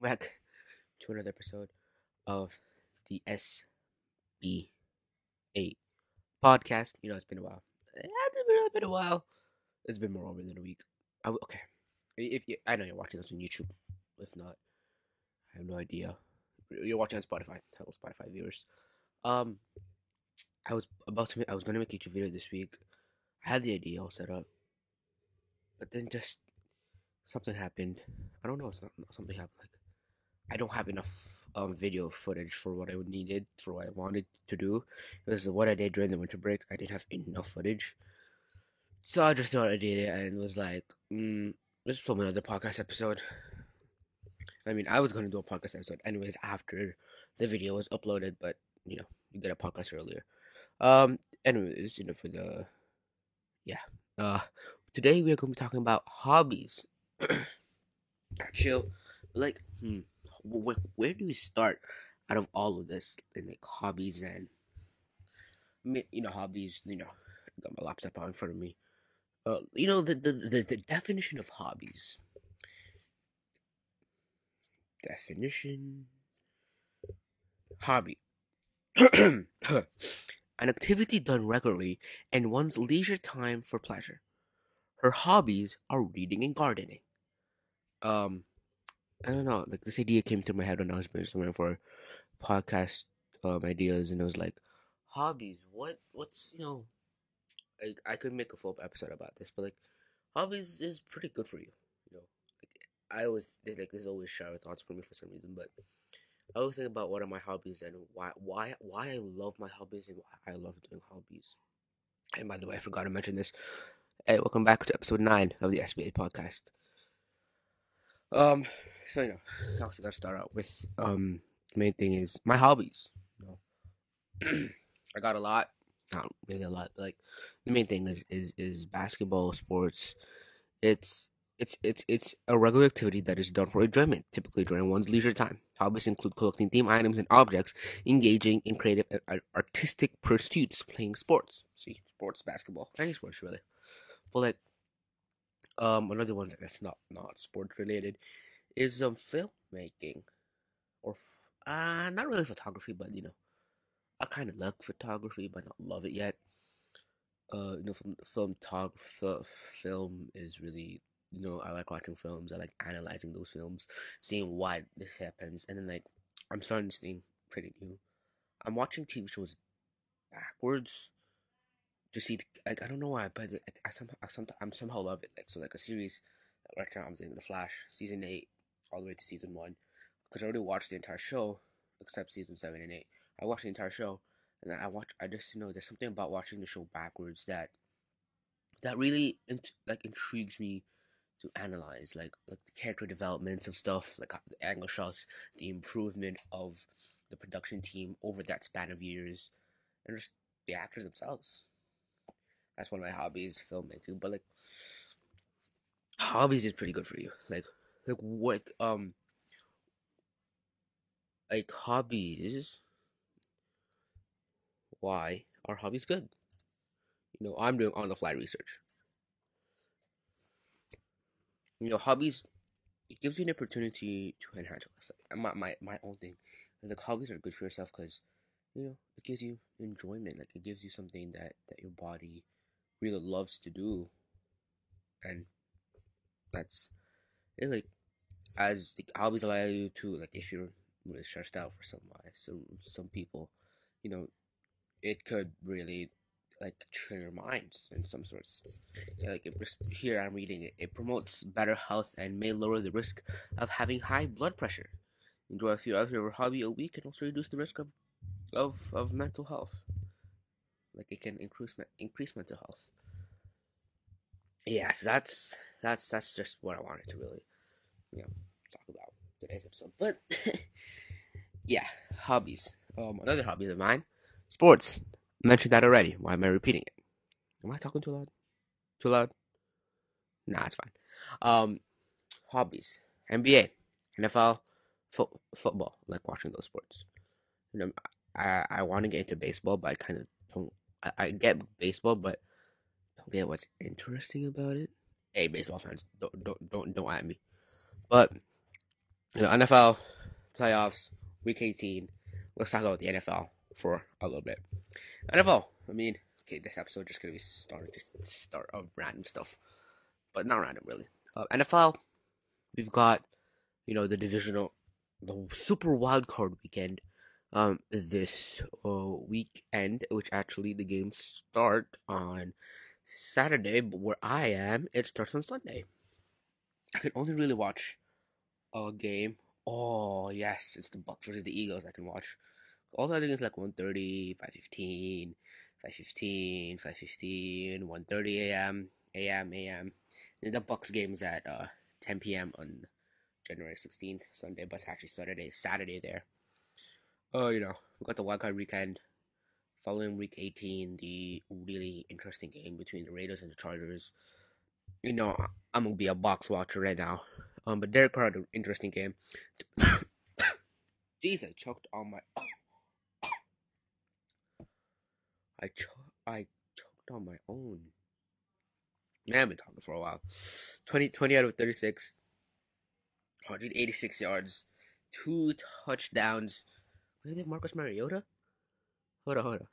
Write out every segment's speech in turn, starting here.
back to another episode of the SBA podcast. You know, it's been a while. It's been, it's a while. It's been more over than a week. I, okay, if you, I know you're watching this on YouTube. If not, I have no idea. You're watching on Spotify. Hello, Spotify viewers. Um, I was about to. Make, I was gonna make a YouTube video this week. I had the idea all set up, but then just something happened. I don't know. Not something happened. Like I don't have enough um video footage for what I needed for what I wanted to do. It was what I did during the winter break. I didn't have enough footage, so I just thought I did it and was like, mm, let's film another podcast episode. I mean, I was gonna do a podcast episode anyways after the video was uploaded, but you know, you get a podcast earlier. Um, anyways, you know, for the yeah, uh, today we are gonna be talking about hobbies. Chill, like, hmm, where, where do we start out of all of this in like hobbies and you know hobbies? You know, I got my laptop out in front of me. Uh, you know the the the, the definition of hobbies. Definition. Hobby. An activity done regularly in one's leisure time for pleasure. Her hobbies are reading and gardening. Um, I don't know. Like this idea came to my head when I was brainstorming for podcast um ideas, and it was like hobbies. What what's you know, like I could make a full episode about this, but like hobbies is pretty good for you. You know, like I always like there's always shower thoughts for me for some reason, but I always think about what are my hobbies and why why why I love my hobbies and why I love doing hobbies. And by the way, I forgot to mention this. Hey, welcome back to episode nine of the SBA podcast. Um, so you know, gotta start out with um main thing is my hobbies. You know, I got a lot, not really a lot. Like the main thing is is is basketball, sports. It's it's it's it's a regular activity that is done for enjoyment, typically during one's leisure time. Hobbies include collecting theme items and objects, engaging in creative and artistic pursuits, playing sports. See, sports, basketball, any sports really. But like um, another one that's not not sports related is um filmmaking, or uh not really photography, but you know, I kind of like photography, but not love it yet. Uh, you know, from film talk, film is really you know I like watching films. I like analyzing those films, seeing why this happens, and then like I'm starting to think pretty new. I'm watching TV shows backwards to see like I don't know why, but like, I somehow I somehow I'm somehow love it. Like so, like a series right now I'm doing The Flash season eight all the way to season one because I already watched the entire show except season seven and eight. I watched the entire show and I watch. I just you know there's something about watching the show backwards that that really int- like intrigues me to analyze like like the character developments of stuff like uh, the angle shots, the improvement of the production team over that span of years, and just the actors themselves that's one of my hobbies, filmmaking. But like, hobbies is pretty good for you. Like, like what um, like hobbies. Why are hobbies good? You know, I'm doing on the fly research. You know, hobbies it gives you an opportunity to enhance your life. Like, my my my own thing, like hobbies are good for yourself because you know it gives you enjoyment. Like it gives you something that that your body really loves to do, and that's it. Like as the hobbies allow you to like if you're really stressed out for some why some some people, you know, it could really like train your mind in some sorts. Yeah, like it, here I'm reading it. It promotes better health and may lower the risk of having high blood pressure. Enjoy a few hours of your hobby a week and also reduce the risk of of, of mental health like it can increase increase mental health. Yes, that's that's that's just what I wanted to really, you know, talk about today's episode. But yeah, hobbies. Um, another hobby of mine, sports. I mentioned that already. Why am I repeating it? Am I talking too loud? Too loud? Nah, it's fine. Um, hobbies: NBA, NFL, fo- football. I like watching those sports. You know, I I want to get into baseball, but I kind of I, I get baseball, but don't get what's interesting about it. Hey, baseball fans, don't don't don't don't at me. But you know, NFL playoffs, week 18. Let's talk about the NFL for a little bit. NFL, I mean, okay, this episode just gonna be starting to start of random stuff, but not random really. Uh, NFL, we've got, you know, the divisional, the Super Wild Card weekend, um, this uh, weekend, which actually the games start on Saturday, but where I am, it starts on Sunday. I can only really watch a game. Oh yes, it's the Bucs versus the Eagles. I can watch. All the other games like 1.30, 5.15, 5.15, 5.15, 1.30 a.m., a.m., a.m. And the Bucs games at uh 10 p.m. on January 16th, Sunday, but it's actually Saturday, Saturday there. Oh, uh, you know, we got the wildcard weekend. Following week 18, the really interesting game between the Raiders and the Chargers. You know, I'm gonna be a box watcher right now. Um, but Derek Carr had an interesting game. Jeez, I choked on my. I cho- I choked on my own. Man, I've been talking for a while. 20, 20 out of 36, 186 yards, two touchdowns. Do they have Marcus Mariota? Hold on, hold on.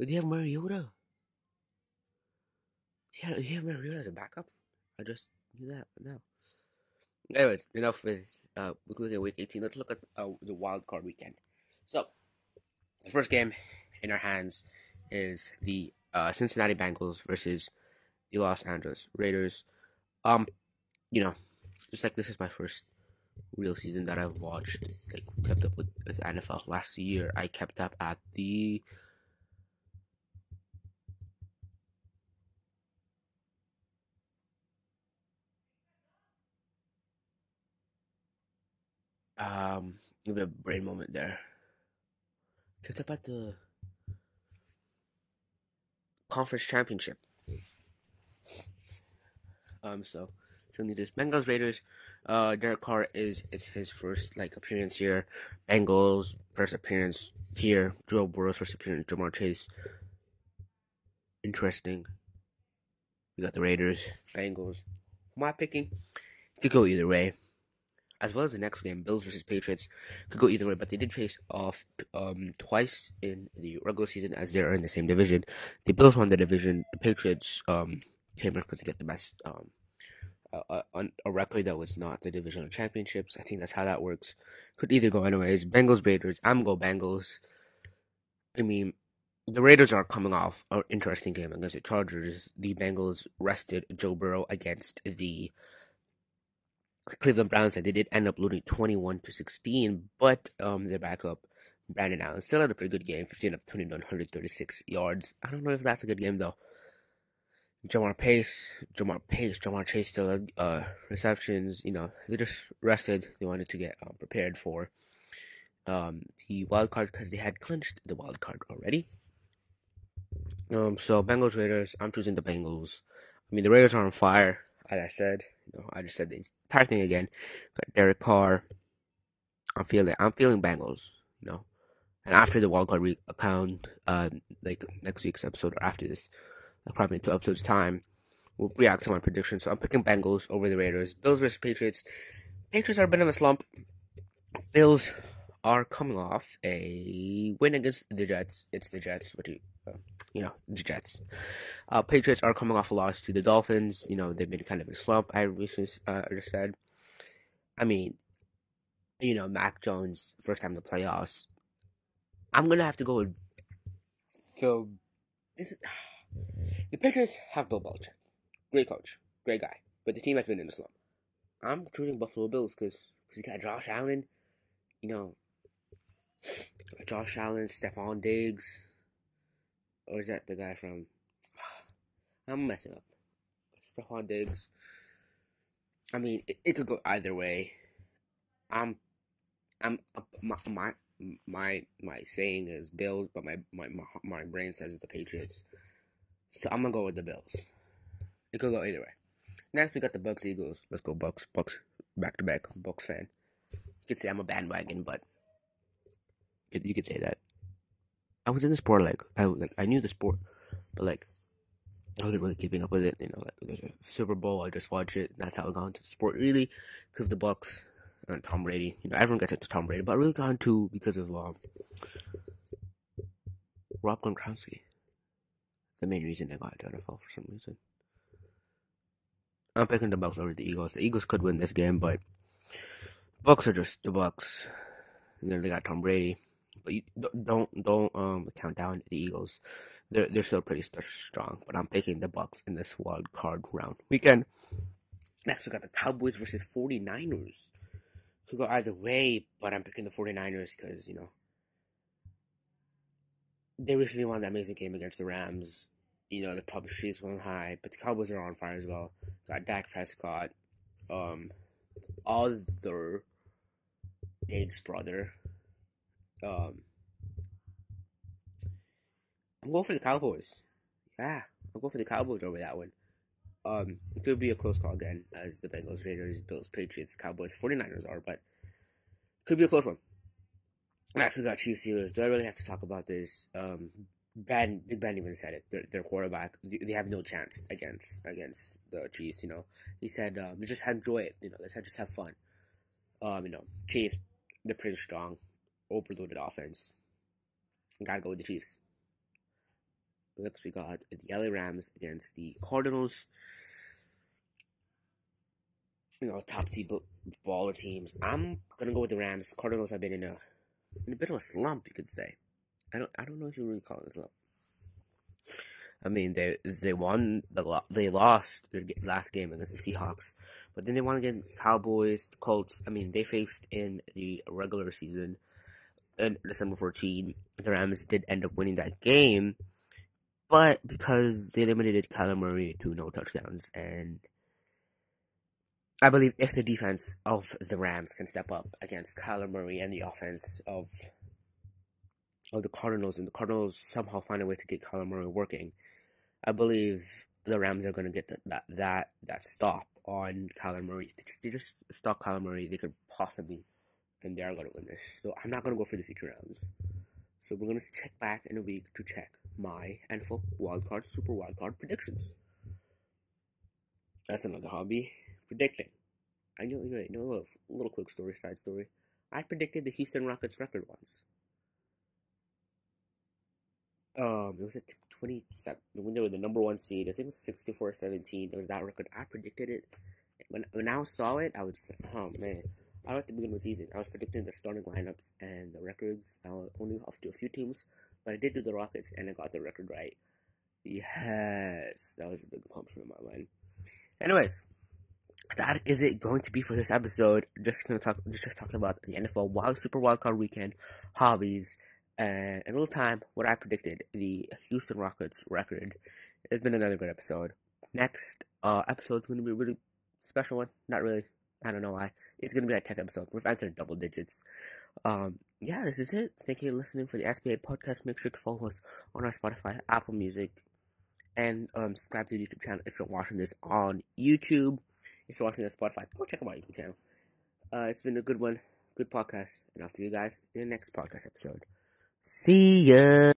Do you have Mariota? Yeah, you have Mariota as a backup? I just knew that now. Anyways, enough with uh, at week 18. Let's look at uh, the wild card weekend. So, the first game in our hands is the uh, Cincinnati Bengals versus the Los Angeles Raiders. Um, you know, just like this is my first real season that I've watched, like kept up with, with NFL. Last year, I kept up at the um, give me a brain moment there. Kept up at the conference championship. Um, so so need this Bengals Raiders. Uh, Derek Carr is it's his first like appearance here. Bengals first appearance here. Joe Burrow's first appearance. Ja'Marr Chase. Interesting. We got the Raiders, Bengals. My picking? Could go either way as well as the next game, Bills versus Patriots, could go either way, but they did face off um, twice in the regular season as they're in the same division. The Bills won the division. The Patriots um, came up to get the best um, a, a, record that was not the divisional championships. I think that's how that works. Could either go anyways. Bengals Raiders. I'm go Bengals. I mean, the Raiders are coming off an interesting game against the Chargers. The Bengals rested Joe Burrow against the Cleveland Browns and they did end up losing 21 to 16, but um, their backup Brandon Allen still had a pretty good game, 15 of 20, 136 yards. I don't know if that's a good game though. Ja'Marr Pace, Ja'Marr Pace, Ja'Marr Chase still had uh, receptions. You know, they just rested. They wanted to get uh, prepared for um, the wild card because they had clinched the wild card already. Um, so Bengals Raiders. I'm choosing the Bengals. I mean, the Raiders are on fire. As I said, you know, I just said they targeting again. Got Derek Carr. I'm feeling I'm feeling Bengals, you know. And after the wildcard week account, uh, like next week's episode or after this, in two episodes time, we'll react to my predictions. So I'm picking Bengals over the Raiders. Bills versus Patriots. Patriots are a bit of a slump. Bills are coming off a win against the Jets. It's the Jets, what you, uh, you know, the Jets. Uh, Patriots are coming off a loss to the Dolphins. You know, they've been kind of a slump. I recently uh, just said. I mean, you know, Mac Jones first time in the playoffs. I'm gonna have to go with. So, this is the Patriots have Bill Belichick, great coach, great guy, but the team has been in a slump. I'm choosing Buffalo Bills because you got Josh Allen, you know, Josh Allen, Stefon Diggs, or is that the guy from? I'm messing up. Stefon Diggs. I mean, it, it could go either way. I'm, I'm uh, my my my my saying is Bills, but my my my, brain says the Patriots. So I'm gonna go with the Bills. It could go either way. Next we got the Bucs Eagles. Let's go Bucs. Bucs back to back. Bucs fan. You could say I'm a bandwagon, but you could say that. I was in the sport like I was like I knew the sport, but like I wasn't really keeping up with it. You know, like there's a Super Bowl, I just watch it. That's how I got into the sport really, because the Bucs and Tom Brady. You know, everyone gets into Tom Brady, but I really got into because of um, Rob Gronkowski. The main reason I got into NFL for some reason. I'm picking the Bucs over the Eagles. The Eagles could win this game, but Bucs are just the Bucs. And then they got Tom Brady, but you don't don't um count down the Eagles. They're they're still pretty strong, but I'm picking the Bucs in this wild card round weekend. Next, we got the Cowboys versus 49ers. Could go either way, but I'm picking the 49ers because you know they recently won that amazing game against the Rams. You know the publicity is going high, but the Cowboys are on fire as well. Got Dak Prescott, um, other Diggs brother. Um, I'm going for the Cowboys. Yeah, I'm going for the Cowboys over that one. Um, it could be a close call again, as the Bengals, Raiders, Bills, Patriots, Cowboys, 49ers are, but could be a close one. We got Chiefs Steelers. Do I really have to talk about this? Um, Ben, Big Ben even said it. Their, their quarterback, they have no chance against against the Chiefs. You know, he said, um, "Just enjoy it. You know, let's just have fun." Um, you know, Chiefs, they're pretty strong, overloaded offense. Gotta go with the Chiefs. Next, we got the LA Rams against the Cardinals. You know, top seed baller teams. I'm gonna go with the Rams. Cardinals have been in a in a bit of a slump, you could say. I don't I don't know if you really call it a slump. I mean, they they won the they lost their last game against the Seahawks, but then they won against the Cowboys, Colts. I mean, they faced in the regular season in December 14. The Rams did end up winning that game, but because they limited Kyler Murray to no touchdowns, and I believe if the defense of the Rams can step up against Kyler Murray and the offense of of the Cardinals, and the Cardinals somehow find a way to get Kyler Murray working, I believe the Rams are going to get that that that stop on Kyler Murray. They just stop Kyler Murray, they could possibly, and they are going to win this. So I'm not going to go for the future rounds. So we're going to check back in a week to check my NFL wildcard, super wildcard predictions. That's another hobby, predicting. I know, you know, a little, quick story, side story. I predicted the Houston Rockets record once. Um, it was at 27 when they were the number one seed. I think it was 64 17. It was that record. I predicted it. When, when I saw it, I was just like, oh man. I was at the beginning of the season. I was predicting the starting lineups and the records. I only off to a few teams, but I did do the Rockets and I got the record right. Yes, that was a big pump in my mind. Anyways, that is it going to be for this episode. Just gonna talk, just talking about the NFL Wild Super Wildcard Weekend hobbies and a little time what I predicted the Houston Rockets record. It's been another good episode. Next uh, episode is going to be a really special one. Not really. I don't know why. It's to be a tech episode. We've entered double digits. Um, yeah, this is it. Thank you for listening for the SBA podcast. Make sure to follow us on our Spotify, Apple Music, and um, subscribe to the YouTube channel if you're watching this on YouTube. If you're watching this on Spotify, go check out my YouTube channel. Uh, it's been a good one, good podcast, and I'll see you guys in the next podcast episode. See ya.